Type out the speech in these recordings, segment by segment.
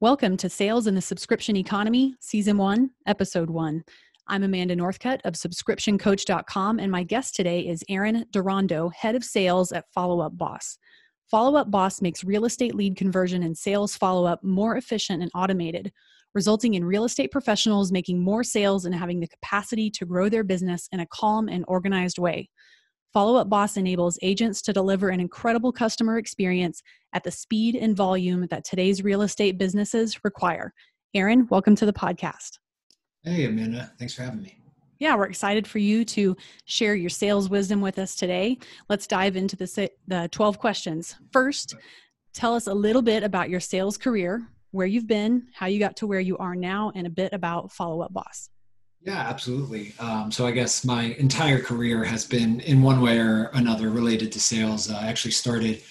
Welcome to Sales in the Subscription Economy, Season 1, Episode 1. I'm Amanda Northcutt of SubscriptionCoach.com, and my guest today is Aaron Durando, Head of Sales at Follow Up Boss. Follow Up Boss makes real estate lead conversion and sales follow up more efficient and automated, resulting in real estate professionals making more sales and having the capacity to grow their business in a calm and organized way. Follow Up Boss enables agents to deliver an incredible customer experience at the speed and volume that today's real estate businesses require. Aaron, welcome to the podcast. Hey, Amanda. Thanks for having me. Yeah, we're excited for you to share your sales wisdom with us today. Let's dive into the, the 12 questions. First, tell us a little bit about your sales career, where you've been, how you got to where you are now, and a bit about Follow Up Boss. Yeah, absolutely. Um, so I guess my entire career has been in one way or another related to sales. Uh, I actually started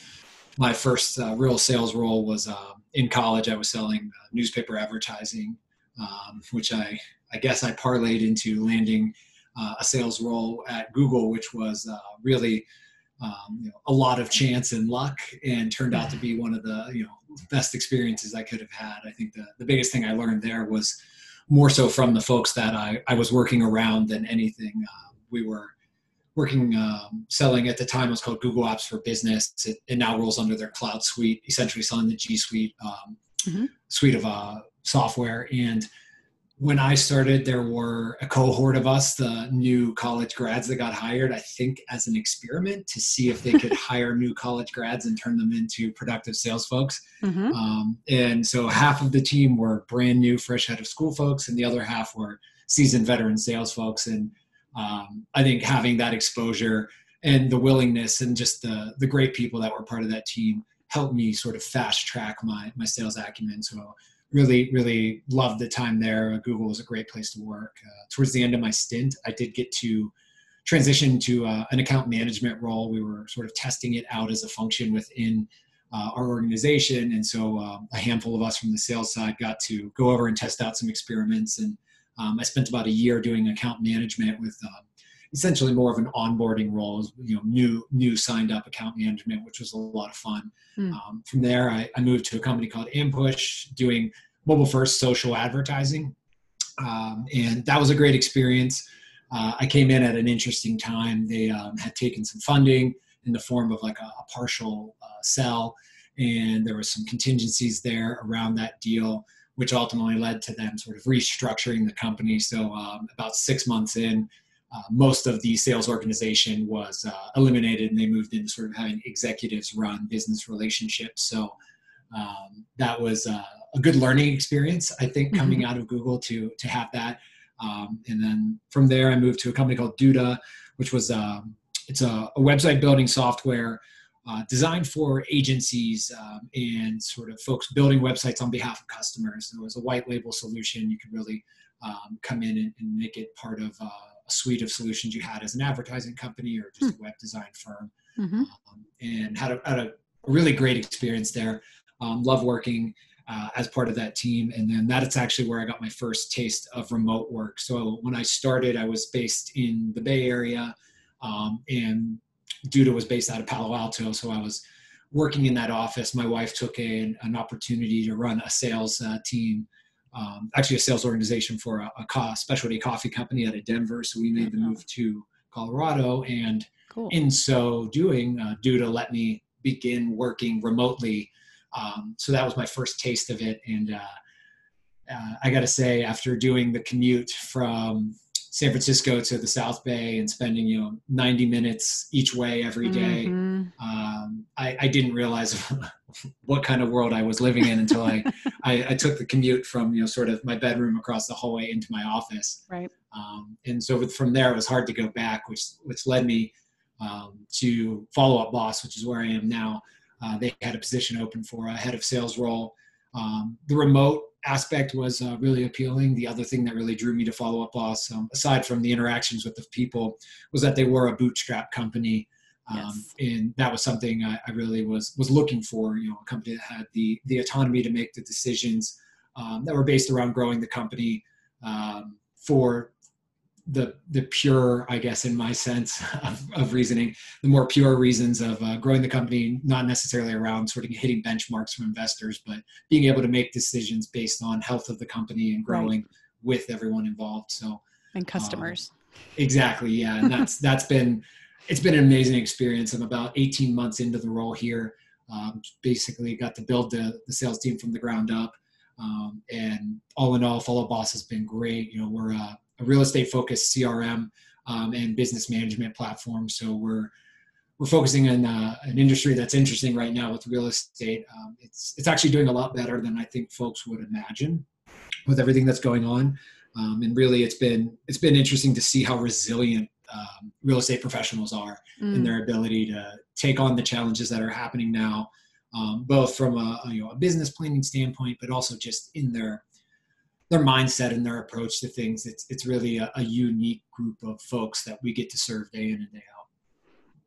my first uh, real sales role was uh, in college. I was selling uh, newspaper advertising, um, which I I guess I parlayed into landing uh, a sales role at Google, which was uh, really um, you know, a lot of chance and luck, and turned out to be one of the you know best experiences I could have had. I think the the biggest thing I learned there was more so from the folks that I, I was working around than anything. Uh, we were working um, selling at the time it was called Google Apps for Business. It, it, now rolls under their cloud suite, essentially selling the G Suite um, mm-hmm. suite of uh, software. And when I started, there were a cohort of us, the new college grads that got hired, I think as an experiment to see if they could hire new college grads and turn them into productive sales folks. Mm-hmm. Um, and so half of the team were brand new, fresh out of school folks, and the other half were seasoned veteran sales folks. And um, I think having that exposure and the willingness and just the, the great people that were part of that team helped me sort of fast track my, my sales acumen. So really really loved the time there. Google was a great place to work. Uh, towards the end of my stint i did get to transition to uh, an account management role. We were sort of testing it out as a function within uh, our organization. And so um, a handful of us from the sales side got to go over and test out some experiments. And um, i spent about a year doing account management with um, essentially more of an onboarding role, you know, new new signed up account management, which was a lot of fun. Mm. Um, from there, I, I, moved to a company called Ampush, doing mobile first social advertising, um, and that was a great experience. Uh, I came in at an interesting time. They um, had taken some funding in the form of like a, a partial uh, sell, and there was some contingencies there around that deal which ultimately led to them sort of restructuring the company. So um, about six months in, uh, most of the sales organization was uh, eliminated and they moved into sort of having executives run business relationships. So um, that was uh, a good learning experience, I think, mm-hmm. coming mm-hmm. out of Google to to have that. Um, and then from there, I moved to a company called Duda, which was um, it's a, a, website building software uh, designed for agencies um, and sort of folks building websites on behalf of customers. It was a white label solution. You could really um, come in and, and, make it part of uh, a suite of solutions you had as an advertising company or just hmm. a web design firm, mm-hmm. um, and had a, had a really great experience there. Um, love working uh, as part of that team, and then that's actually where I got my first taste of remote work. So when I started, I was based in the Bay Area, um, and Duda was based out of Palo Alto, so I was working in that office. My wife took a, an opportunity to run a sales uh, team um, actually a sales organization for a, a co- specialty coffee company out of Denver. So we made the move to Colorado, and cool. in so doing, uh, Duda let me begin working remotely. Um, so that was my first taste of it, and uh, uh, I got to say, after doing the commute from San Francisco to the South Bay and spending you know 90 minutes each way every day, mm-hmm. um, I, I, didn't realize what kind of world I was living in until I, I, I took the commute from you know sort of my bedroom across the hallway into my office. Right. Um, and so from there, it was hard to go back, which which led me um, to Follow Up Boss, which is where I am now. Uh, they had a position open for a head of sales role. Um, the remote aspect was uh, really appealing. The other thing that really drew me to Follow Up Boss, um, aside from the interactions with the people, was that they were a bootstrap company. Um, yes. And that was something I, I, really was was looking for. You know, a company that had the the autonomy to make the decisions um, that were based around growing the company um, for the the pure, I guess, in my sense of, of reasoning, the more pure reasons of uh, growing the company, not necessarily around sort of hitting benchmarks from investors, but being able to make decisions based on health of the company and growing right. with everyone involved. So and customers. Um, exactly, yeah, and that's that's been it's been an amazing experience. I'm about 18 months into the role here. Um, basically, got to build the, the sales team from the ground up. Um, and all in all, Follow Boss has been great. You know, we're a, a real estate focused CRM um, and business management platform. So we're we're focusing on uh, an industry that's interesting right now with real estate. Um, it's it's actually doing a lot better than I think folks would imagine with everything that's going on. Um, and really, it's been it's been interesting to see how resilient um, real estate professionals are mm. in their ability to take on the challenges that are happening now um, both from a, you know a business planning standpoint, but also just in their their mindset and their approach to things. It's it's really a, a unique group of folks that we get to serve day in and day out.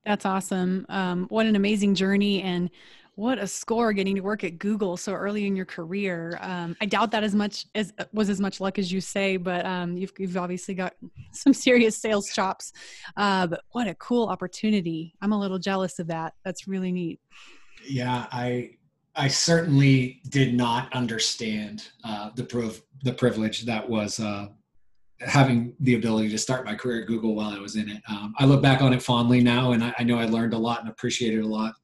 That's awesome. Um, what an amazing journey and what a score getting to work at Google so early in your career. Um, I doubt that as much as was as much luck as you say, but um, you've, you've obviously got some serious sales chops. Uh, but what a cool opportunity! I'm a little jealous of that. That's really neat yeah, I I certainly did not understand uh, the the privilege that was uh, having the ability to start my career at Google while I was in it. Um, I look back on it fondly now, and I, I, know I learned a lot and appreciated a lot.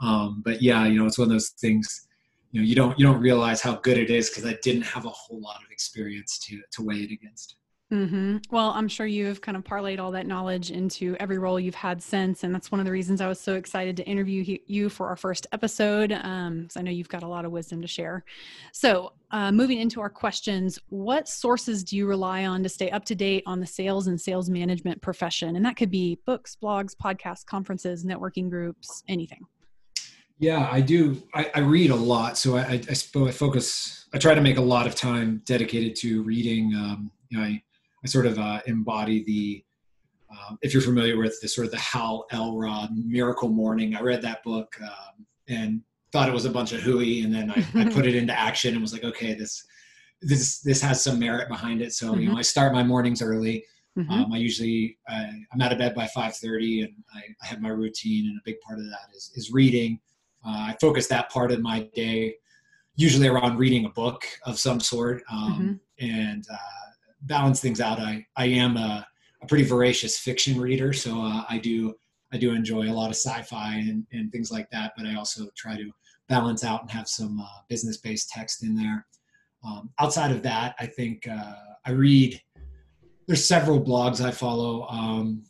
Um, but yeah, you know, it's one of those things. You know, you don't you don't realize how good it is because I didn't have a whole lot of experience to to weigh it against. Mm-hmm. Well, I'm sure you've kind of parlayed all that knowledge into every role you've had since, and that's one of the reasons I was so excited to interview you for our first episode. Um, I know you've got a lot of wisdom to share. So, uh, moving into our questions, what sources do you rely on to stay up to date on the sales and sales management profession? And that could be books, blogs, podcasts, conferences, networking groups, anything. Yeah, I do. I, I read a lot, so I, I, I, focus. I try to make a lot of time dedicated to reading. Um, you know, I I sort of uh, embody the, um, if you're familiar with the sort of the Hal Elrod Miracle Morning, I read that book um, and thought it was a bunch of hooey, and then I, I, put it into action and was like, okay, this this this has some merit behind it. So mm-hmm. you know, mm-hmm. I start my mornings early. Mm-hmm. Um, I usually I, am out of bed by 5:30, and I, I, have my routine, and a big part of that is is reading. Uh, I focus that part of my day usually around reading a book of some sort, um, mm-hmm. and uh, balance things out, I I am a, a pretty voracious fiction reader, so uh, I do I do enjoy a lot of sci-fi and, and things like that. But I also try to balance out and have some uh, business-based text in there. Um, outside of that, I think uh, I read. There's several blogs I follow. Um,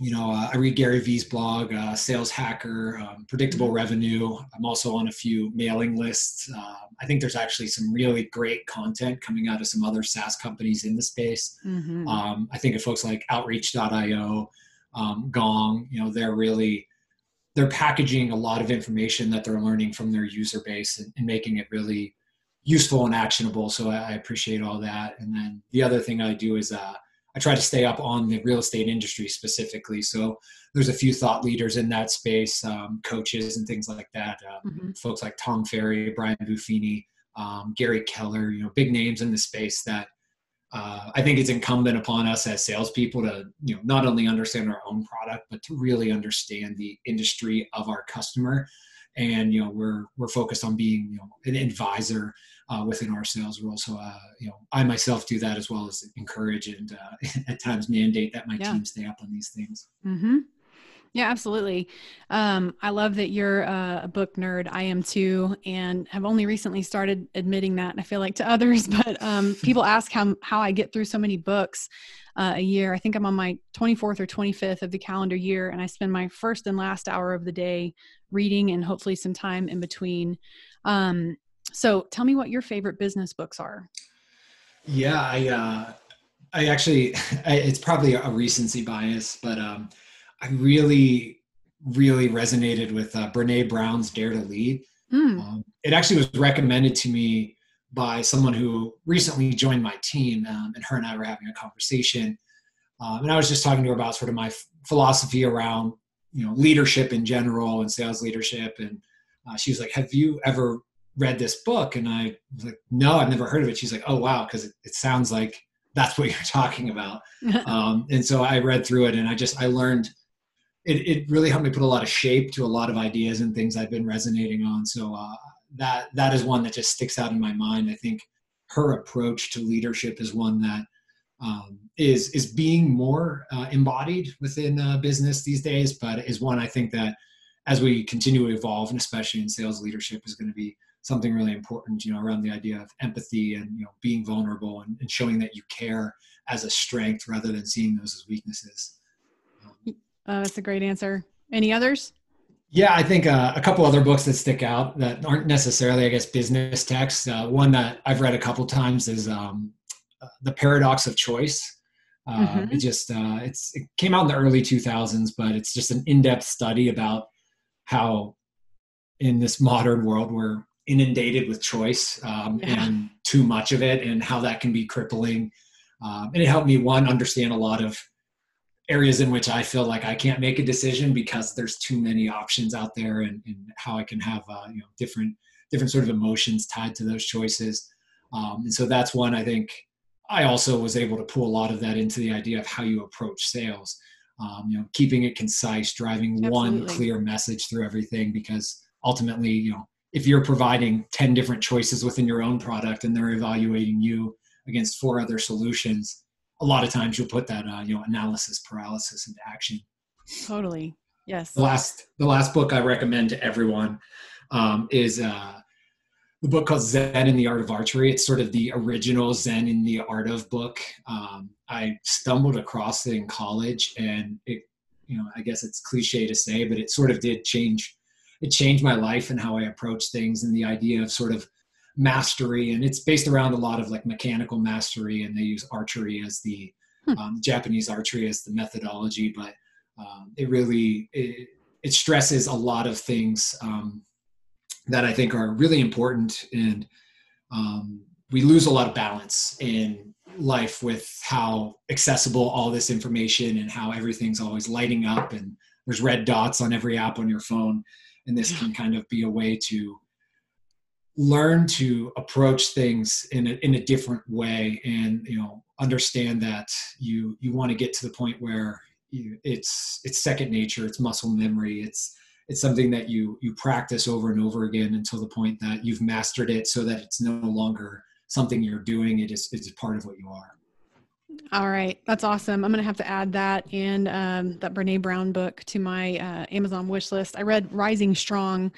you know, uh, I read Gary Vee's blog, uh, Sales Hacker, um, Predictable mm-hmm. Revenue. I'm also on a few mailing lists. Uh, I think there's actually some really great content coming out of some other SaaS companies in the space. Mm-hmm. Um, I think of folks like Outreach.io, um, Gong. You know, they're really they're packaging a lot of information that they're learning from their user base and, and making it really useful and actionable. So I, I, appreciate all that. And then the other thing I do is uh, I try to stay up on the real estate industry specifically. So there's a few thought leaders in that space, um, coaches and things like that. Uh, mm-hmm. Folks like Tom Ferry, Brian Buffini, um, Gary Keller, you know, big names in the space that uh, I think it's incumbent upon us as salespeople to, you know, not only understand our own product, but to really understand the industry of our customer. And you know, we're we're focused on being, you know, an advisor uh, within our sales role. So, uh, you know, I myself do that as well as encourage and uh, at times mandate that my yeah. team stay up on these things. Mm-hmm. Yeah, absolutely. Um, I love that you're a book nerd. I am too, and have only recently started admitting that. I feel like to others, but um, people ask how how I get through so many books uh, a year. I think I'm on my 24th or 25th of the calendar year, and I spend my first and last hour of the day reading, and hopefully some time in between. Um, so tell me what your favorite business books are. Yeah, I uh, I actually I, it's probably a recency bias, but um, I really really resonated with uh, Brene Brown's Dare to Lead. Mm. Um, it actually was recommended to me by someone who recently joined my team, um, and her and I were having a conversation. Um, and I was just talking to her about sort of my f- philosophy around you know leadership in general and sales leadership, and uh, she was like, "Have you ever read this book and I was like, no, I've never heard of it. She's like, oh wow, because it, it, sounds like that's what you're talking about. um, and so I read through it and I just, I learned, it, it really helped me put a lot of shape to a lot of ideas and things I've been resonating on. So uh, that, that is one that just sticks out in my mind. I think her approach to leadership is one that um, is is being more uh, embodied within uh, business these days, but is one I think that as we continue to evolve, and especially in sales leadership, is going to be something really important. You know, around the idea of empathy and you know being vulnerable and, and showing that you care as a strength rather than seeing those as weaknesses. Uh, that's a great answer. Any others? Yeah, I think uh, a couple other books that stick out that aren't necessarily, I guess, business texts. Uh, one that I've read a couple times is um, uh, "The Paradox of Choice." Uh, mm-hmm. It just uh, it's it came out in the early 2000s, but it's just an in-depth study about how in this modern world we're inundated with choice um, yeah. and too much of it and how that can be crippling um, and it helped me one understand a lot of areas in which i feel like i can't make a decision because there's too many options out there and, and how i can have uh, you know different different sort of emotions tied to those choices um, and so that's one i think i also was able to pull a lot of that into the idea of how you approach sales um, you know keeping it concise driving Absolutely. one clear message through everything because ultimately you know if you're providing 10 different choices within your own product and they're evaluating you against four other solutions a lot of times you'll put that uh, you know analysis paralysis into action totally yes the last the last book i recommend to everyone um, is uh, the book called Zen in the Art of Archery. It's sort of the original Zen in the Art of book. Um, I stumbled across it in college, and it, you know, I guess it's cliche to say, but it sort of did change. It changed my life and how I approach things, and the idea of sort of mastery. And it's based around a lot of like mechanical mastery, and they use archery as the hmm. um, Japanese archery as the methodology. But um, it really it, it, stresses a lot of things. Um, that I think are really important. And um, we lose a lot of balance in life with how accessible all this information and how everything's always lighting up and there's red dots on every app on your phone. And this can kind of be a way to learn to approach things in a, in a different way and you know understand that you you want to get to the point where you, it's it's second nature it's muscle memory it's it's something that you you practice over and over again until the point that you've mastered it so that it's no longer something you're doing it is it's part of what you are. All right. That's awesome. I'm gonna have to add that and um, that brene brown book to my uh, amazon wish list. I read rising strong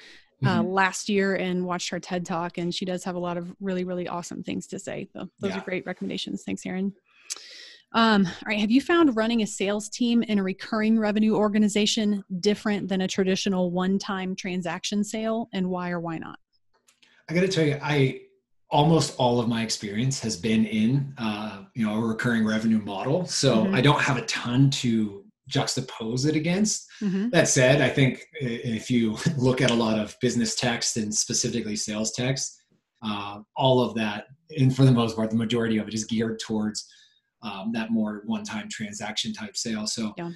uh, mm-hmm. last year and watched her ted talk and she does have a lot of really really awesome things to say so those yeah. are great recommendations thanks aaron um, all right. Have you found running a sales team in a recurring revenue organization different than a traditional one time transaction sale? And why or why not? I got to tell you, I almost all of my experience has been in uh, you know a recurring revenue model so mm-hmm. i don't have a ton to juxtapose it against mm-hmm. that said i think if you look at a lot of business text and specifically sales text uh, all of that and for the most part the majority of it is geared towards um, that more one-time transaction type sale. So yeah.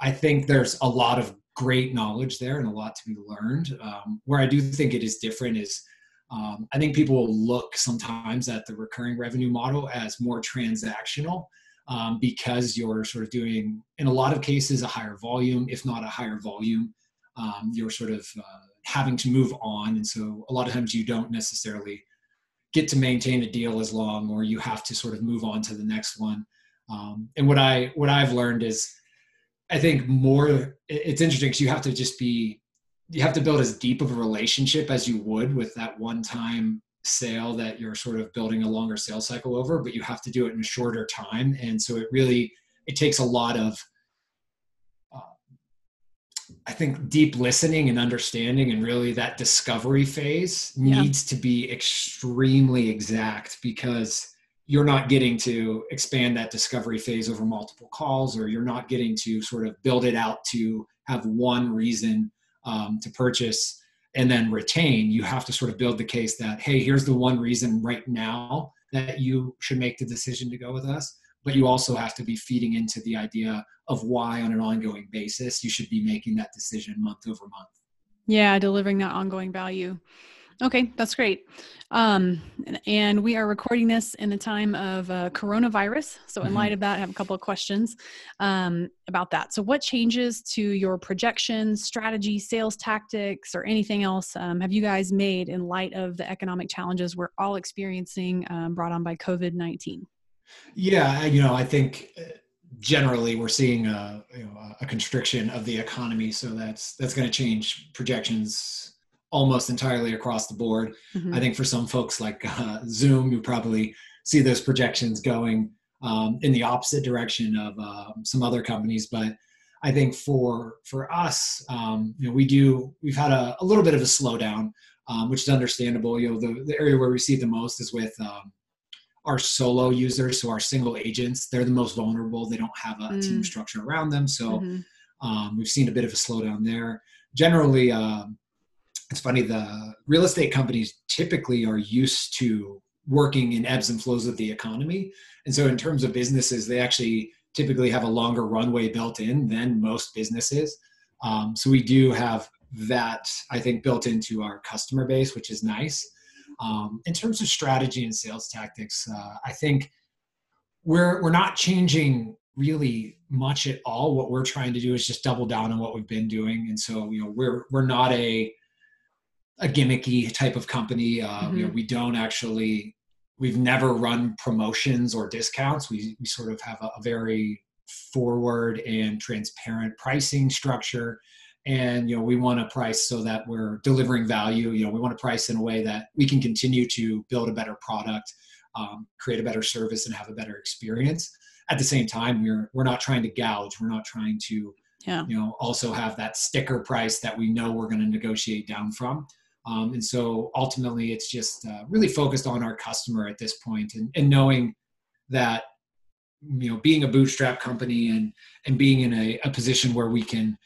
I think there's a lot of great knowledge there and a lot to be learned. Um, where I do think it is different is um, I think people will look sometimes at the recurring revenue model as more transactional um, because you're sort of doing, in a lot of cases, a higher volume, if not a higher volume. Um, you're sort of uh, having to move on. And so a lot of times you don't necessarily get to maintain a deal as long or you have to sort of move on to the next one um, and what i what i've learned is i think more it's interesting because you have to just be you have to build as deep of a relationship as you would with that one time sale that you're sort of building a longer sales cycle over but you have to do it in a shorter time and so it really it takes a lot of I think deep listening and understanding and really that discovery phase yeah. needs to be extremely exact because you're not getting to expand that discovery phase over multiple calls or you're not getting to sort of build it out to have one reason um, to purchase and then retain you have to sort of build the case that hey here's the one reason right now that you should make the decision to go with us but you also have to be feeding into the idea of why on an ongoing basis you should be making that decision month over month. Yeah delivering that ongoing value Okay, that's great. Um, and we are recording this in the time of uh, coronavirus. So, in mm-hmm. light of that, I have a couple of questions um, about that. So, what changes to your projections, strategy, sales tactics, or anything else um, have you guys made in light of the economic challenges we're all experiencing um, brought on by COVID 19? Yeah, you know, I think uh, generally we're seeing a, you know, a constriction of the economy. So, that's, that's going to change projections almost entirely across the board. Mm-hmm. I think for some folks like uh, Zoom, you probably see those projections going um, in the opposite direction of uh, some other companies. But I think for for us, um, you know, we do we've had a, a little bit of a slowdown, um, which is understandable. You know, the, the area where we see the most is with um, our solo users, so our single agents. They're the most vulnerable. They don't have a mm. team structure around them, so mm-hmm. Um, we've seen a bit of a slowdown there. Generally, uh, it's funny the real estate companies typically are used to working in ebbs and flows of the economy. And so in terms of businesses they actually typically have a longer runway built in than most businesses. Um, so we do have that i think built into our customer base which is nice. Um, in terms of strategy and sales tactics uh, i think we're we're not changing really much at all. What we're trying to do is just double down on what we've been doing. And so you know we're we're not a a gimmicky type of company. Uh, mm-hmm. you know, mm-hmm. we don't actually, we've never run promotions or discounts. We, we sort of have a, a very forward and transparent pricing structure. And, you know, we want to price so that we're delivering value. You know, we want to price in a way that we can continue to build a better product, um, create a better service and have a better experience. At the same time, we're, we're not trying to gouge. We're not trying to, yeah. you know, also have that sticker price that we know we're going to negotiate down from. Um, and so ultimately, it's just uh, really focused on our customer at this point and, and knowing that you know being a bootstrap company and and being in a, a position where we can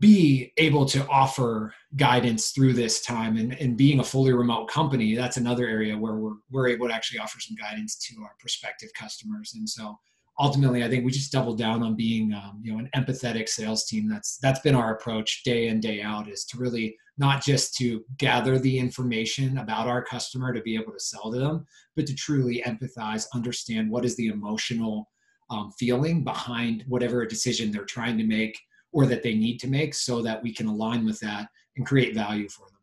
be able to offer guidance through this time and, and being a fully remote company that's another area where we're, we're able to actually offer some guidance to our prospective customers. And so ultimately i think we just doubled down on being um, you know an empathetic sales team. That's that's been our approach day in day out is to really not just to gather the information about our customer to be able to sell to them but to truly empathize understand what is the emotional um, feeling behind whatever decision they're trying to make or that they need to make so that we can align with that and create value for them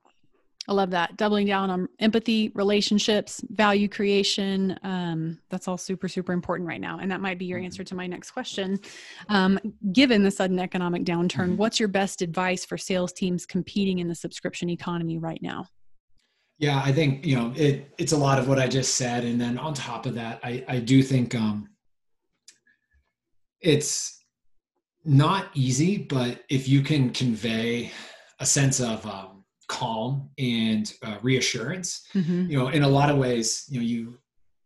I love that. Doubling down on empathy, relationships, value creation. Um, that's all super, super important right now. And that might be your answer to my next question. Um, given the sudden economic downturn, mm-hmm. what's your best advice for sales teams competing in the subscription economy right now? Yeah, I think, you know, it, it's a lot of what I just said. And then on top of that, I, I do think um, it's not easy, but if you can convey a sense of, um, calm and uh, reassurance. Mm-hmm. You know, in a lot of ways, you know, you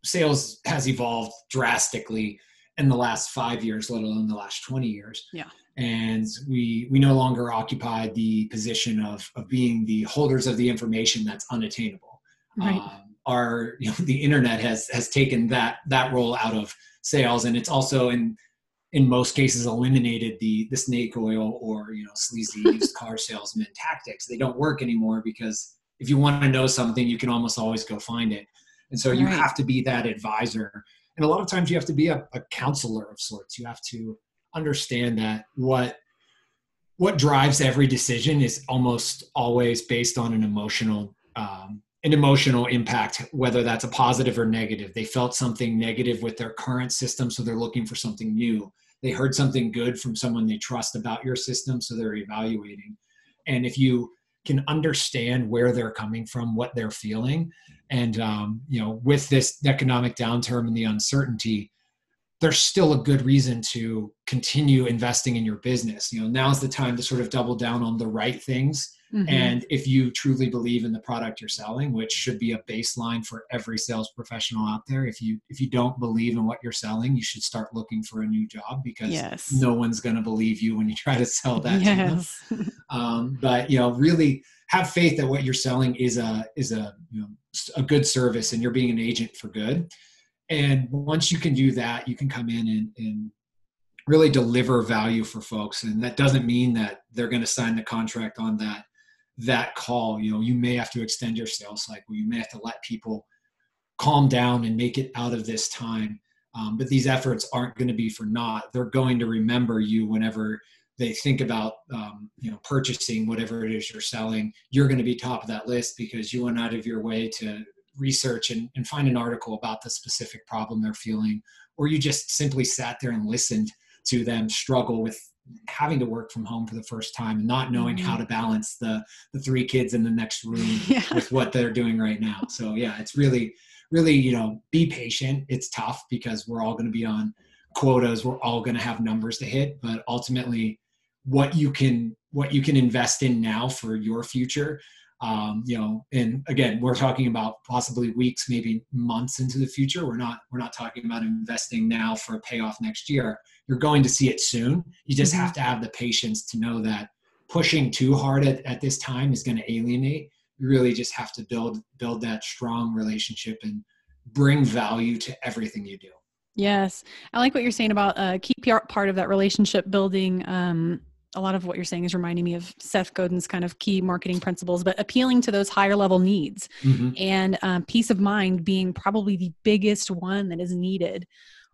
sales has evolved drastically in the last five years, let alone the last 20 years. Yeah. And we we no longer occupy the position of of being the holders of the information that's unattainable. Right. Um, our you know the internet has has taken that that role out of sales, and it's also in in most cases eliminated the the snake oil or you know sleazy used car salesman tactics. They don't work anymore because if you want to know something, you can almost always go find it. And so you right. have to be that advisor. And a lot of times you have to be a, a counselor of sorts. You have to understand that what what drives every decision is almost always based on an emotional um, an emotional impact, whether that's a positive or negative. They felt something negative with their current system, so they're looking for something new they heard something good from someone they trust about your system so they're evaluating. And if you can understand where they're coming from what they're feeling and um, you know with this economic downturn and the uncertainty there's still a good reason to continue investing in your business. You know now's the time to sort of double down on the right things Mm-hmm. And if you truly believe in the product you're selling, which should be a baseline for every sales professional out there, if you if you don't believe in what you're selling, you should start looking for a new job because yes. no one's going to believe you when you try to sell that. Yes. um, but you know, really have faith that what you're selling is a is a you know, a good service, and you're being an agent for good. And once you can do that, you can come in and, and really deliver value for folks. And that doesn't mean that they're going to sign the contract on that that call you know you may have to extend your sales cycle. You may have to let people calm down and make it out of this time. Um, but these efforts aren't going to be for naught. They're going to remember you whenever they think about um, you know purchasing whatever it is you're selling. You're going to be top of that list because you went out of your way to research and, and find an article about the specific problem they're feeling or you just simply sat there and listened to them struggle with having to work from home for the first time and not knowing mm-hmm. how to balance the the three kids in the next room yeah. with what they're doing right now so yeah it's really really you know be patient it's tough because we're all going to be on quotas we're all going to have numbers to hit but ultimately what you can what you can invest in now for your future um, you know and again we're talking about possibly weeks maybe months into the future. We're not we're not talking about investing now for a payoff next year. You're going to see it soon. You just mm-hmm. have to have the patience to know that pushing too hard at, at this time is going to alienate. You really just have to build build that strong relationship and bring value to everything you do. Yes. I like what you're saying about uh, key part of that relationship building um, a lot of what you're saying is reminding me of Seth Godin's kind of key marketing principles, but appealing to those higher level needs mm-hmm. and um, peace of mind being probably the biggest one that is needed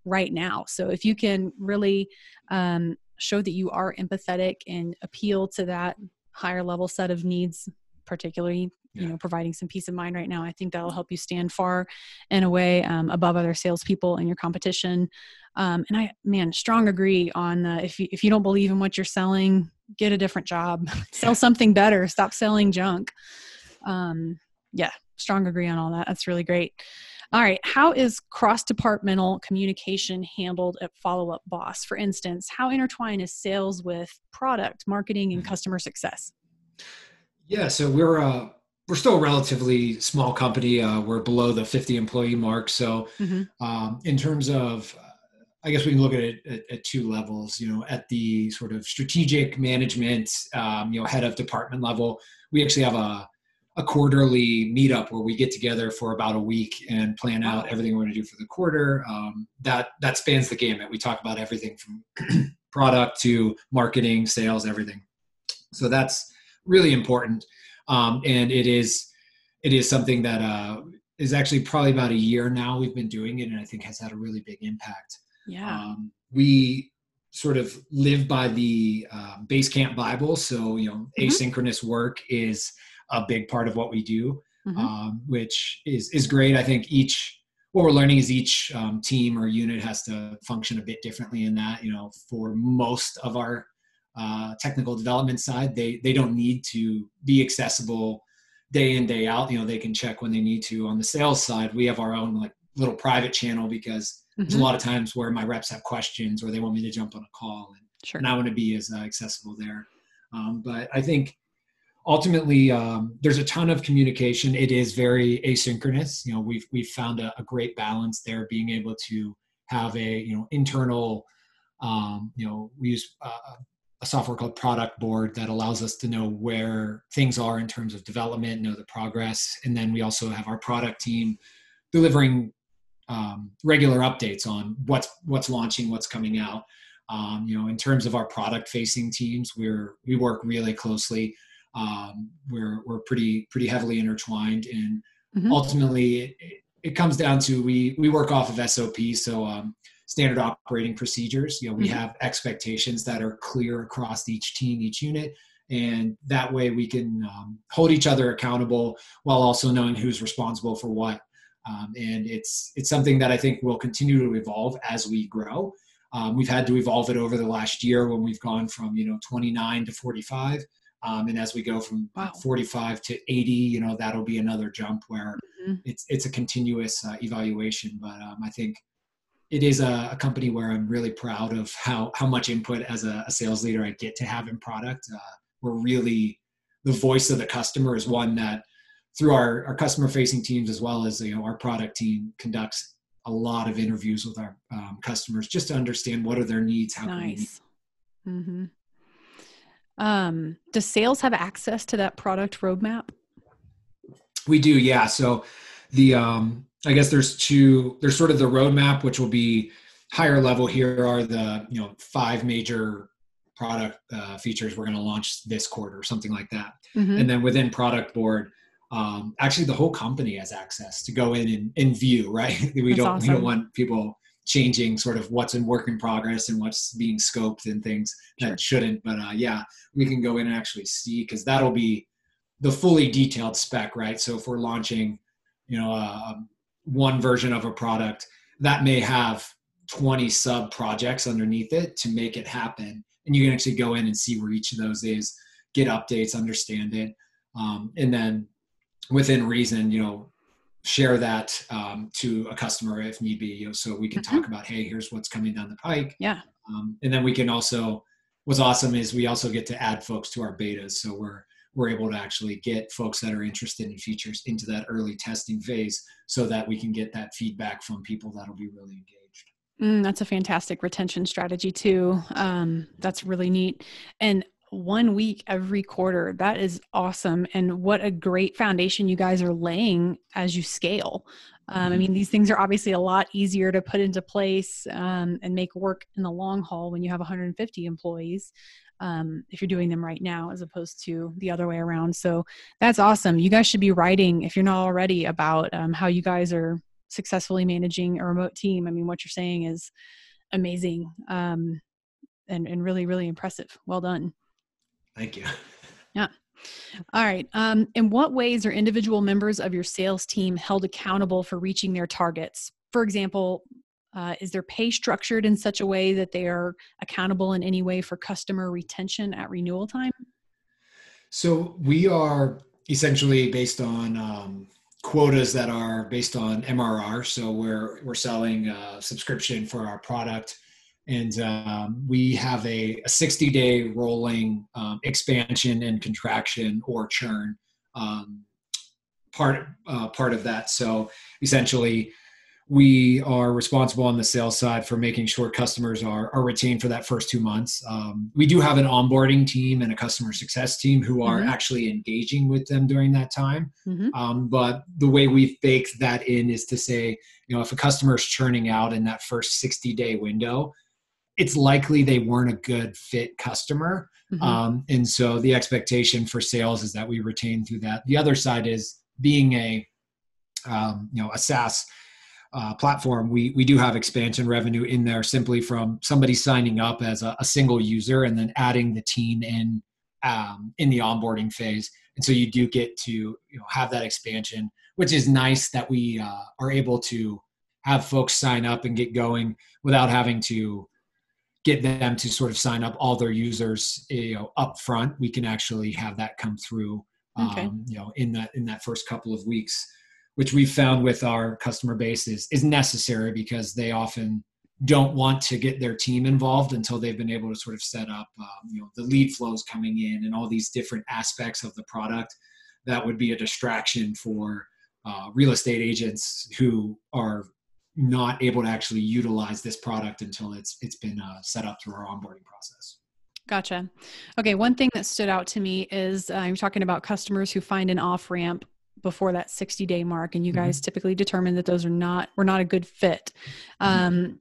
right now. So if you can really um, show that you are empathetic and appeal to that higher level set of needs, particularly you know providing some peace of mind right now i think that'll help you stand far and away um, above other salespeople in your competition. Um, and i man strong agree on uh, if, you, if you don't believe in what you're selling get a different job. Sell something better. Stop selling junk. Um, yeah strong agree on all that. That's really great. All right how is cross departmental communication handled at follow up boss? For instance how intertwined is sales with product marketing and mm-hmm. customer success yeah so we're uh we're still a relatively small company. Uh, we're below the 50 employee mark. So, mm-hmm. um, in terms of, I guess we can look at it at, at, two levels. You know, at the sort of strategic management, um, you know, head of department level, we actually have a a quarterly meetup where we get together for about a week and plan out everything we're going to do for the quarter. Um, that that spans the gamut. We talk about everything from product to marketing, sales, everything. So that's really important um, and it is it is something that uh, is actually probably about a year now we've been doing it, and I think has had a really big impact. Yeah, um, we sort of live by the uh, Basecamp Bible, so you know, mm-hmm. asynchronous work is a big part of what we do, mm-hmm. um, which is is great. I think each what we're learning is each um, team or unit has to function a bit differently in that you know for most of our uh, technical development side, they they don't need to be accessible day in day out. You know, they can check when they need to. On the sales side, we have our own like little private channel because mm-hmm. there's a mm-hmm. lot of times where my reps have questions or they want me to jump on a call, and, sure. and I want to be as uh, accessible there. Um, but I think ultimately um, there's a ton of communication. It is very asynchronous. You know, we've we've found a, a great balance there, being able to have a you know internal um, you know we use uh, a software called Productboard that allows us to know where things are in terms of development know the progress. And then we also have our product team delivering um, regular updates on what's what's launching what's coming out. Um, you know in terms of our product facing teams we're we work really closely. Um, we're we're pretty pretty heavily intertwined. And mm-hmm. ultimately it, it, comes down to we we work off of sop so um, standard operating procedures. You know, we mm-hmm. have expectations that are clear across each team, each unit, and that way we can um, hold each other accountable while also knowing who's responsible for what. Um, and it's it's something that I think will continue to evolve as we grow. Um, we've had to evolve it over the last year when we've gone from you know 29 to 45. Um, and as we go from wow. 45 to 80 you know that'll be another jump where mm-hmm. it's it's a continuous uh, evaluation but um, i think it is a, a, company where I'm really proud of how how much input as a, a sales leader I get to have in product. Uh, we're really the voice of the customer is one that through our, our customer facing teams as well as you know our product team conducts a lot of interviews with our um, customers just to understand what are their needs how nice. can we mm-hmm. um, does sales have access to that product roadmap we do yeah so the um, I guess there's two. There's sort of the roadmap, which will be higher level. Here are the you know five major product uh, features we're going to launch this quarter or something like that mm-hmm. and then within Productboard um, actually the whole company has access to go in and, and view right we That's don't awesome. we don't want people changing sort of what's in work in progress and what's being scoped and things sure. that shouldn't but uh, yeah we can go in and actually see because that'll be the fully detailed spec right so if we're launching you know uh, one version of a product that may have 20 sub projects underneath it to make it happen. And you can actually go in and see where each of those is get updates understand it. Um, and then within reason you know share that um, to a customer if need be you know, so we can mm-hmm. talk about hey here's what's coming down the pike. Yeah. Um, and then we can also what's awesome is we also get to add folks to our betas. So we're we're able to actually get folks that are interested in features into that early testing phase so that we can get that feedback from people that'll be really engaged mm, that's a fantastic retention strategy too um, that's really neat and one week every quarter. That is awesome. And what a great foundation you guys are laying as you scale. Um, I mm-hmm. mean, these things are obviously a lot easier to put into place um, and make work in the long haul when you have 150 employees. Um, if you're doing them right now, as opposed to the other way around. So that's awesome. You guys should be writing, if you're not already, about um, how you guys are successfully managing a remote team. I mean, what you're saying is amazing um, and, and really, really impressive. Well done. Thank you. Yeah. All right. Um, in what ways are individual members of your sales team held accountable for reaching their targets? For example, uh, is their pay structured in such a way that they are accountable in any way for customer retention at renewal time? So we are essentially based on um, quotas that are based on MRR. So we're we're selling a subscription for our product and um, we have a, a 60 day rolling um, expansion and contraction or churn um, part uh, part of that so essentially we are responsible on the sales side for making sure customers are, are retained for that first two months um, we do have an onboarding team and a customer success team who are mm-hmm. actually engaging with them during that time mm-hmm. Um, but the way we've baked that in is to say you know if a customer is churning out in that first 60 day window it's likely they weren't a good fit customer. Mm-hmm. Um, and so the expectation for sales is that we retain through that. The other side is being a um, you know a SaaS uh, platform. We we do have expansion revenue in there simply from somebody signing up as a, a single user and then adding the team in um, in the onboarding phase. And so you do get to you know have that expansion, which is nice that we uh, are able to have folks sign up and get going without having to get them to sort of sign up all their users you know up front we can actually have that come through okay. um, you know in that in that first couple of weeks which we've found with our customer base is, is necessary because they often don't want to get their team involved until they've been able to sort of set up um, you know the lead flows coming in and all these different aspects of the product that would be a distraction for uh, real estate agents who are not able to actually utilize this product until it's it's been uh, set up through our onboarding process. Gotcha. Okay, one thing that stood out to me is uh, you're talking about customers who find an off ramp before that 60 day mark, and you guys mm-hmm. typically determine that those are not were not a good fit. Mm-hmm. Um,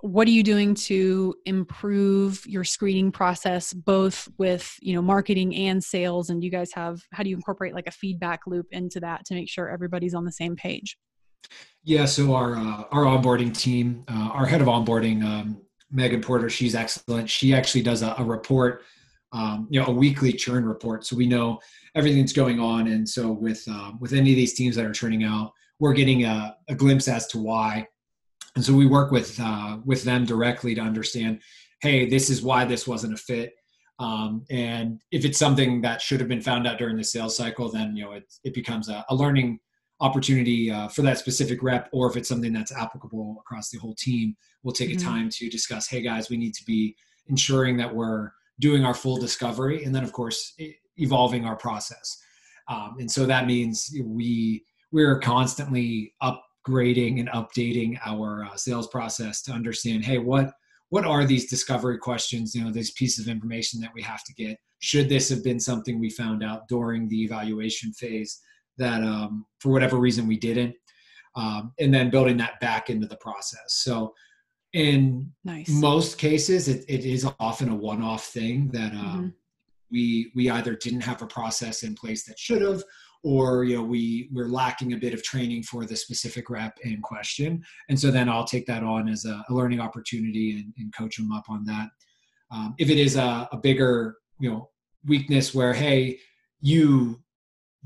what are you doing to improve your screening process both with you know marketing and sales and you guys have how do you incorporate like a feedback loop into that to make sure everybody's on the same page yeah, so our uh, our onboarding team, uh, our head of onboarding, um, Megan Porter, she's excellent. She actually does a, a report, um, you know, a weekly churn report, so we know everything that's going on. And so with um, with any of these teams that are churning out, we're getting a, a glimpse as to why. And so we work with uh, with them directly to understand, hey, this is why this wasn't a fit. Um, and if it's something that should have been found out during the sales cycle, then you know it, it becomes a, a learning opportunity uh, for that specific rep or if it's something that's applicable across the whole team we'll take mm-hmm. a time to discuss hey guys we need to be ensuring that we're doing our full discovery and then of course evolving our process. Um, and so that means we we're constantly upgrading and updating our uh, sales process to understand hey what what are these discovery questions you know these pieces of information that we have to get? Should this have been something we found out during the evaluation phase that um, for whatever reason we didn't, um, and then building that back into the process. So in Nice. most cases, it, it is often a one-off thing that um, Mm-hmm. we we either didn't have a process in place that should have, or you know we we're lacking a bit of training for the specific rep in question. And so then I'll take that on as a, a learning opportunity and, and coach them up on that. Um, if it is a, a bigger you know weakness where hey you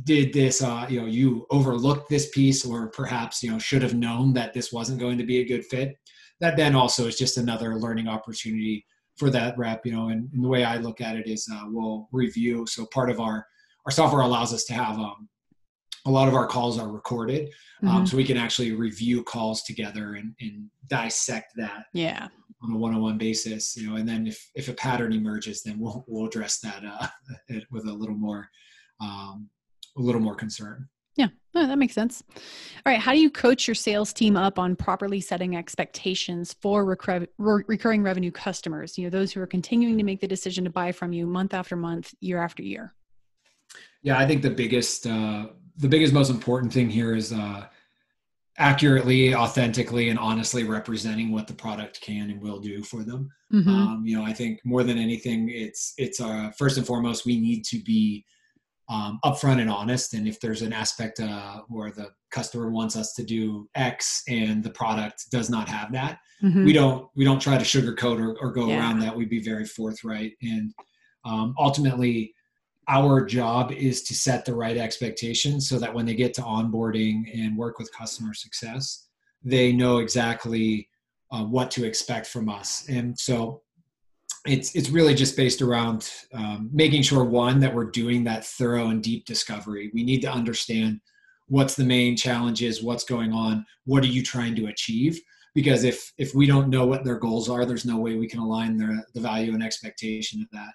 did this uh, you know you overlooked this piece or perhaps you know should have known that this wasn't going to be a good fit that then also is just another learning opportunity for that rep you know and, and the way i look at it is uh, we'll review so part of our our software allows us to have um, a lot of our calls are recorded um, Mhm. so we can actually review calls together and, and dissect that yeah. on a one-on-one basis you know and then if if a pattern emerges then we'll we'll address that uh, with a little more um, a little more concern No, that makes sense. All right, how do you coach your sales team up on properly setting expectations for re- recurring revenue customers? You know, those who are continuing to make the decision to buy from you month after month, year after year. Yeah, I think the biggest, uh, the biggest, most important thing here is uh, accurately, authentically, and honestly representing what the product can and will do for them. Mhm. Um, you know, I think more than anything, it's it's uh, first and foremost we need to be um, upfront and honest. And if there's an aspect uh, where the customer wants us to do X and the product does not have that, Mhm. we don't we don't try to sugarcoat or, or go Yeah. around that. We'd be very forthright and um, ultimately our job is to set the right expectations so that when they get to onboarding and work with customer success, they know exactly uh, what to expect from us. And so it's it's really just based around um, making sure one that we're doing that thorough and deep discovery. We need to understand what's the main challenges, what's going on, what are you trying to achieve? Because if if we don't know what their goals are, there's no way we can align the the value and expectation of that.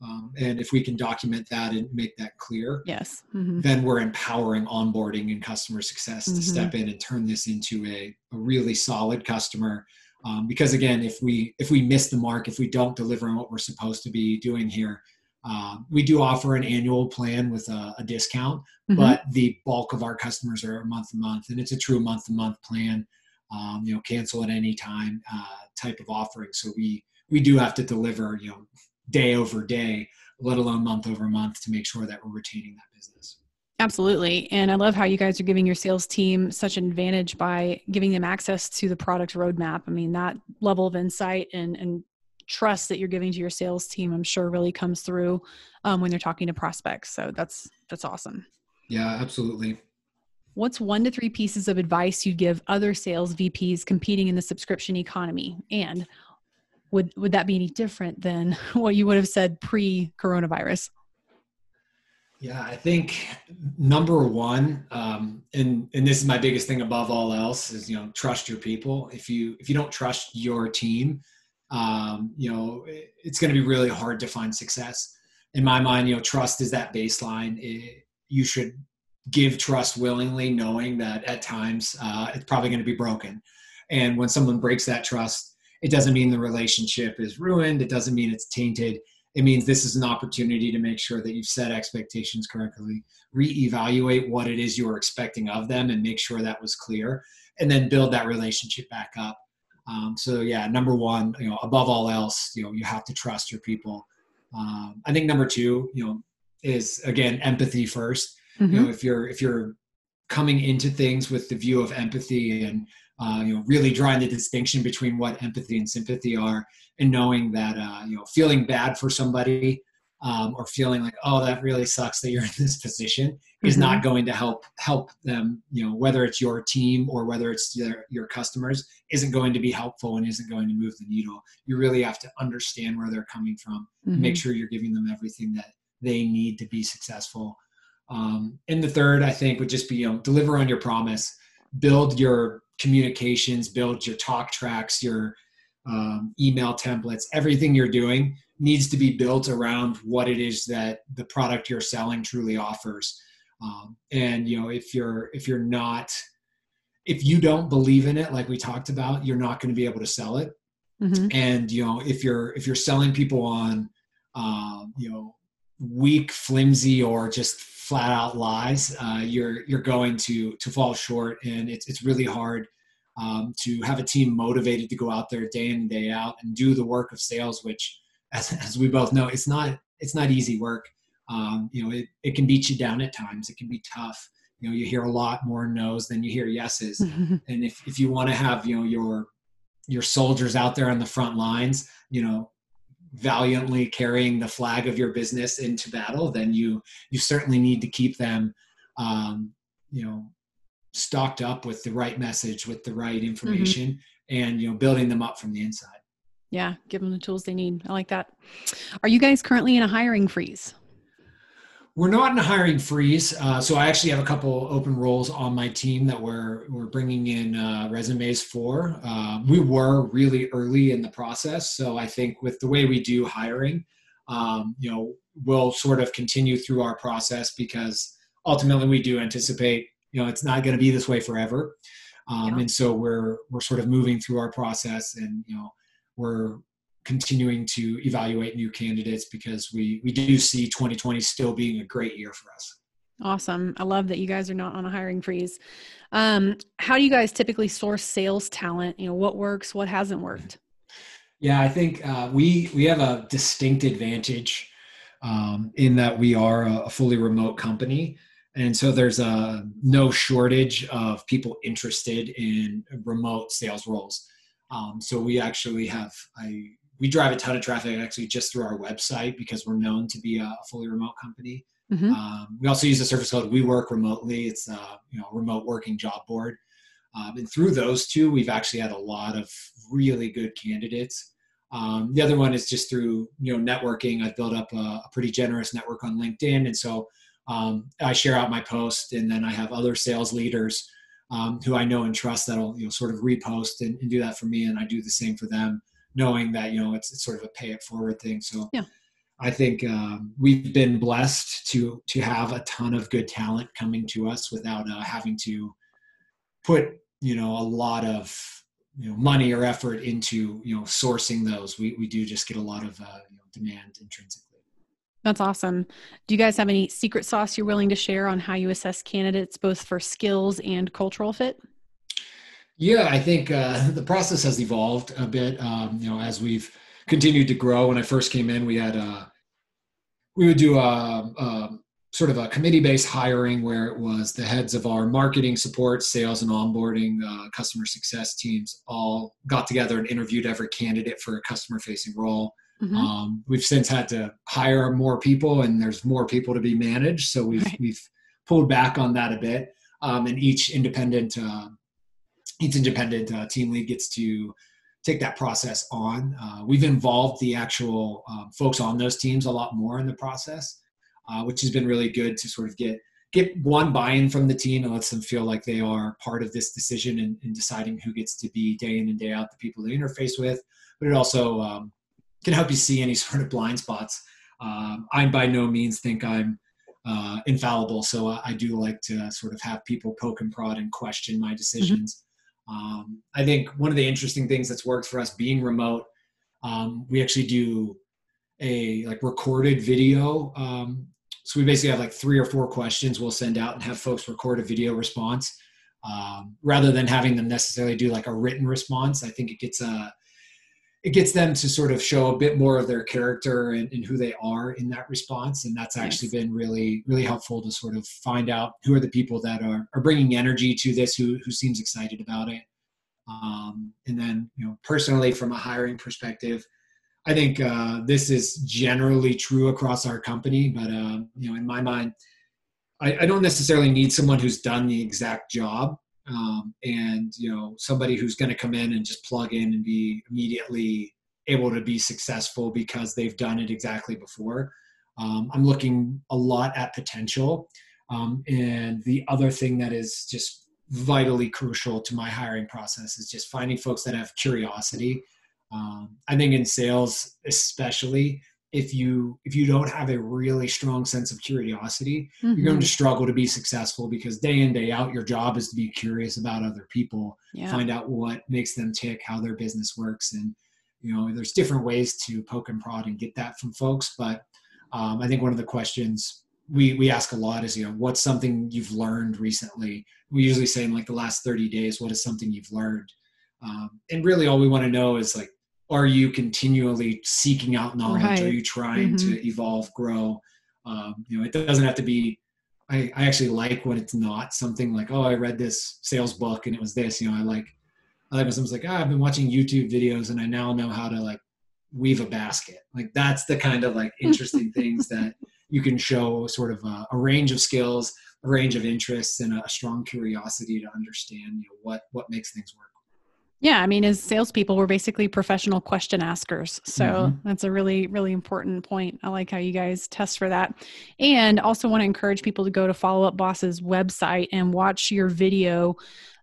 Um, and if we can document that and make that clear, Yes. Mhm. then we're empowering onboarding and customer success Mhm. to step in and turn this into a, a really solid customer um, because again if we if we miss the mark if we don't deliver on what we're supposed to be doing here um, we do offer an annual plan with a, a discount Mhm. but the bulk of our customers are month to month and it's a true month to month plan um, you know cancel at any time uh, type of offering so we we do have to deliver you know day over day let alone month over month to make sure that we're retaining that business Absolutely. And I love how you guys are giving your sales team such an advantage by giving them access to the product roadmap. I mean, that level of insight and, and trust that you're giving to your sales team, I'm sure really comes through um, when they're talking to prospects. So that's, that's awesome. yeah absolutely What's one to three pieces of advice you'd give other sales VPs competing in the subscription economy? And would, would that be any different than what you would have said pre coronavirus? Yeah, I think number one, um, and and this is my biggest thing above all else is you know trust your people. If you if you don't trust your team, um, you know it- it's going to be really hard to find success. In my mind, you know trust is that baseline. It, you should give trust willingly, knowing that at times uh, it's probably going to be broken. And when someone breaks that trust, it doesn't mean the relationship is ruined. It doesn't mean it's tainted it means this is an opportunity to make sure that you've set expectations correctly reevaluate what it is you were expecting of them and make sure that was clear and then build that relationship back up. Um, so yeah number one you know above all else you know you have to trust your people. Um, i think number two you know is again empathy 1st you know if you're if you're coming into things with the view of empathy and uh, you know really drawing the distinction between what empathy and sympathy are and knowing that uh, you know feeling bad for somebody um, or feeling like oh that really sucks that you're in this position is not going to help help them you know whether it's your team or whether it's your, your customers isn't going to be helpful and isn't going to move the needle. You really have to understand where they're coming from Mhm. make sure you're giving them everything that they need to be successful. Um, and the third i think would just be you know deliver on your promise build your communications build your talk tracks your um, email templates everything you're doing needs to be built around what it is that the product you're selling truly offers um, and you know if you're if you're not if you don't believe in it like we talked about you're not going to be able to sell it Mhm. and you know if you're if you're selling people on um, you know weak flimsy or just flat out lies uh, you're you're going to to fall short and it's, it's really hard um, to have a team motivated to go out there day in and day out and do the work of sales, which, as, as we both know, it's not it's not easy work. Um, you know, it, it can beat you down at times. It can be tough. You know, you hear a lot more no's than you hear yeses. and if, if you want to have, you know, your your soldiers out there on the front lines, you know, valiantly carrying the flag of your business into battle, then you you certainly need to keep them, um, you know, stocked up with the right message, with the right mm-hmm. information, mm-hmm. and you know, building them up from the inside. Yeah, give them the tools they need. I like that. Are you guys currently in a hiring freeze? We're not in a hiring freeze. Uh, so I actually have a couple open roles on my team that we're we're bringing in uh, resumes for. Uh, we were really early in the process, so I think with the way we do hiring, um, you know, we'll sort of continue through our process because ultimately we do anticipate, you know, it's not going to be this way forever, um, yeah. and so we're we're sort of moving through our process, and you know, we're continuing to evaluate new candidates because we we do see 2020 still being a great year for us. Awesome. I love that you guys are not on a hiring freeze. Um, how do you guys typically source sales talent? You know, what works, what hasn't worked? Yeah, I think uh, we we have a distinct advantage um, in that we are a, a fully remote company, and so there's a no shortage of people interested in remote sales roles. Um, so we actually have a we drive a ton of traffic actually just through our website because we're known to be a fully remote company. Mm-hmm. Um, we also use a service called We Work Remotely. It's a you know remote working job board, um, and through those two, we've actually had a lot of really good candidates. Um, the other one is just through you know networking. I've built up a, a pretty generous network on LinkedIn, and so um, I share out my post, and then I have other sales leaders um, who I know and trust that'll you know sort of repost and, and do that for me, and I do the same for them knowing that you know it's, it's sort of a pay it forward thing. So yeah. I think um, we've been blessed to to have a ton of good talent coming to us without uh, having to put you know a lot of you know money or effort into you know sourcing those. We we do just get a lot of uh, you know, demand intrinsically. That's awesome. Do you guys have any secret sauce you're willing to share on how you assess candidates both for skills and cultural fit? Yeah, I think uh, the process has evolved a bit. Um, you know, as we've continued to grow. When I first came in, we had uh, we would do a, a sort of a committee-based hiring where it was the heads of our marketing, support, sales, and onboarding, uh, customer success teams all got together and interviewed every candidate for a customer-facing role. Mm-hmm. Um, we've since had to hire more people, and there's more people to be managed. So we've right. we've pulled back on that a bit. Um, and each independent uh, each independent uh, team lead gets to take that process on. Uh, we've involved the actual um, folks on those teams a lot more in the process, uh, which has been really good to sort of get get one buy-in from the team and lets them feel like they are part of this decision in deciding who gets to be day in and day out the people they interface with. But it also um, can help you see any sort of blind spots. Um, I by no means think I'm uh, infallible, so I, I, do like to sort of have people poke and prod and question my mm-hmm. decisions. Mm-hmm um, I think one of the interesting things that's worked for us being remote, um, we actually do a like recorded video. Um, so we basically have like three or four questions we'll send out and have folks record a video response um, rather than having them necessarily do like a written response. I think it gets a it gets them to sort of show a bit more of their character and, and who they are in that response. And that's actually yes. been really really helpful to sort of find out who are the people that are, are bringing energy to this who, who seems excited about it. Um, and then you know personally from a hiring perspective i think uh, this is generally true across our company but uh, you know in my mind I, I don't necessarily need someone who's done the exact job um, and you know somebody who's going to come in and just plug in and be immediately able to be successful because they've done it exactly before. Um, i'm looking a lot at potential um, and the other thing that is just vitally crucial to my hiring process is just finding folks that have curiosity. Um, i think in sales especially if you if you don't have a really strong sense of curiosity mm-hmm. you're going to mm-hmm. struggle to be successful because day in day out your job is to be curious about other people yeah. find out what makes them tick how their business works and you know there's different ways to poke and prod and get that from folks but um, i think one of the questions we we ask a lot is you know what's something you've learned recently we usually say in like the last 30 days what is something you've learned um, and really all we want to know is like are you continually seeking out knowledge right. are you trying mm-hmm. to evolve grow um, you know it doesn't have to be I, I actually like when it's not something like oh i read this sales book and it was this you know i like i like when someone's like oh, i've been watching youtube videos and i now know how to like weave a basket like that's the kind of like interesting things that you can show sort of a, a, range of skills, a range of interests, and a strong curiosity to understand you know what what makes things work. Yeah, I mean, as salespeople, we're basically professional question askers. So mm-hmm. that's a really, really important point. I like how you guys test for that. And also want to encourage people to go to Follow Up Boss's website and watch your video.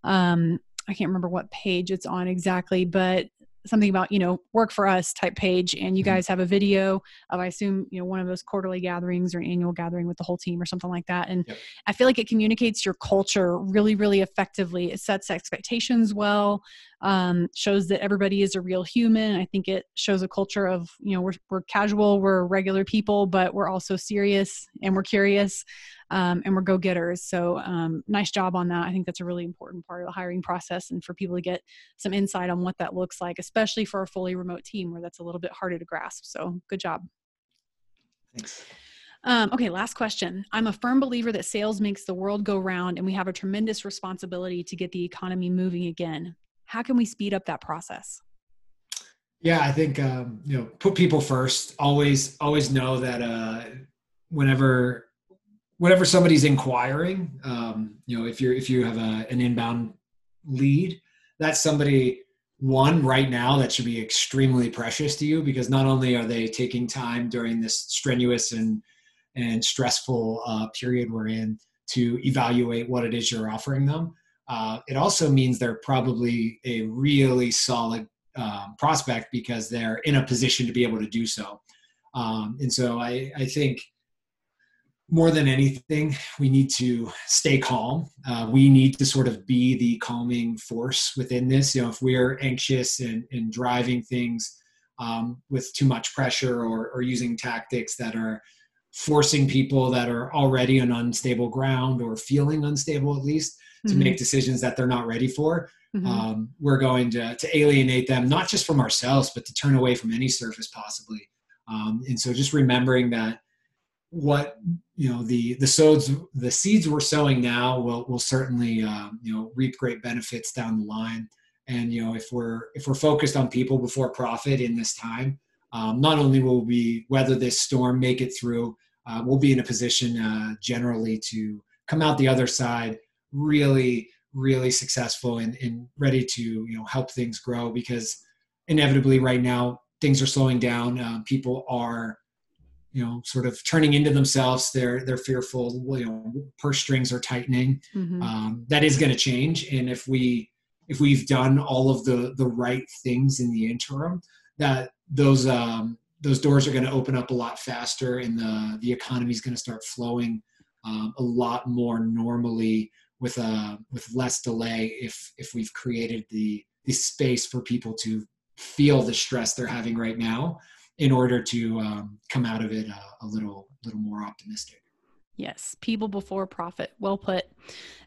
Um, I can't remember what page it's on exactly, but something about you know work for us type page and you mm-hmm. guys have a video of i assume you know one of those quarterly gatherings or annual gathering with the whole team or something like that and yep. i feel like it communicates your culture really really effectively it sets expectations well um, shows that everybody is a real human i think it shows a culture of you know we're, we're casual we're regular people but we're also serious and we're curious um, and we're go getters. So um, nice job on that. I think that's a really important part of the hiring process and for people to get some insight on what that looks like, especially for a fully remote team where that's a little bit harder to grasp. So good job. Thanks. Um, okay, last question. I'm a firm believer that sales makes the world go round, and we have a tremendous responsibility to get the economy moving again. How can we speed up that process? Yeah, I think um, you know, put people first. Always, always know that uh, whenever whenever somebody's inquiring, um, you know, if you're if you have a, an inbound lead, that's somebody one right now that should be extremely precious to you because not only are they taking time during this strenuous and and stressful uh, period we're in to evaluate what it is you're offering them, uh, it also means they're probably a really solid um, prospect because they're in a position to be able to do so. Um, and so I, I think more than anything, we need to stay calm. Uh, we need to sort of be the calming force within this. You know, if we're anxious and, and driving things um, with too much pressure or, or using tactics that are forcing people that are already on unstable ground or feeling unstable at least to mm-hmm. make decisions that they're not ready for, mm-hmm. um, we're going to, to alienate them, not just from ourselves, but to turn away from any service possibly. Um, and so just remembering that what you know the the sods the seeds we're sowing now will will certainly um, you know reap great benefits down the line and you know if we're if we're focused on people before profit in this time um, not only will we weather this storm make it through uh, we'll be in a position uh, generally to come out the other side really really successful and, and ready to you know help things grow because inevitably right now things are slowing down. Uh, people are you know sort of turning into themselves. They're they're fearful you know purse strings are tightening. Mm-hmm. um, that is going to change. And if we if we've done all of the the right things in the interim that those um, those doors are going to open up a lot faster and the the economy is going to start flowing um, a lot more normally with a uh, with less delay if if we've created the the space for people to feel the stress they're having right now in order to um, come out of it uh, a little little more optimistic. Yes, people before profit. Well put.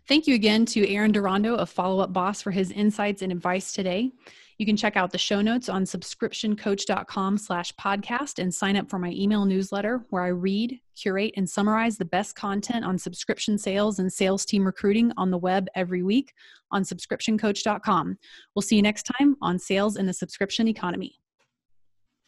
Thank you again to Aaron Durando of Follow Up Boss for his insights and advice today. You can check out the show notes on subscriptioncoach.com slash podcast and sign up for my email newsletter where I read, curate, and summarize the best content on subscription sales and sales team recruiting on the web every week on subscriptioncoach.com. We'll see you next time on Sales in the Subscription Economy.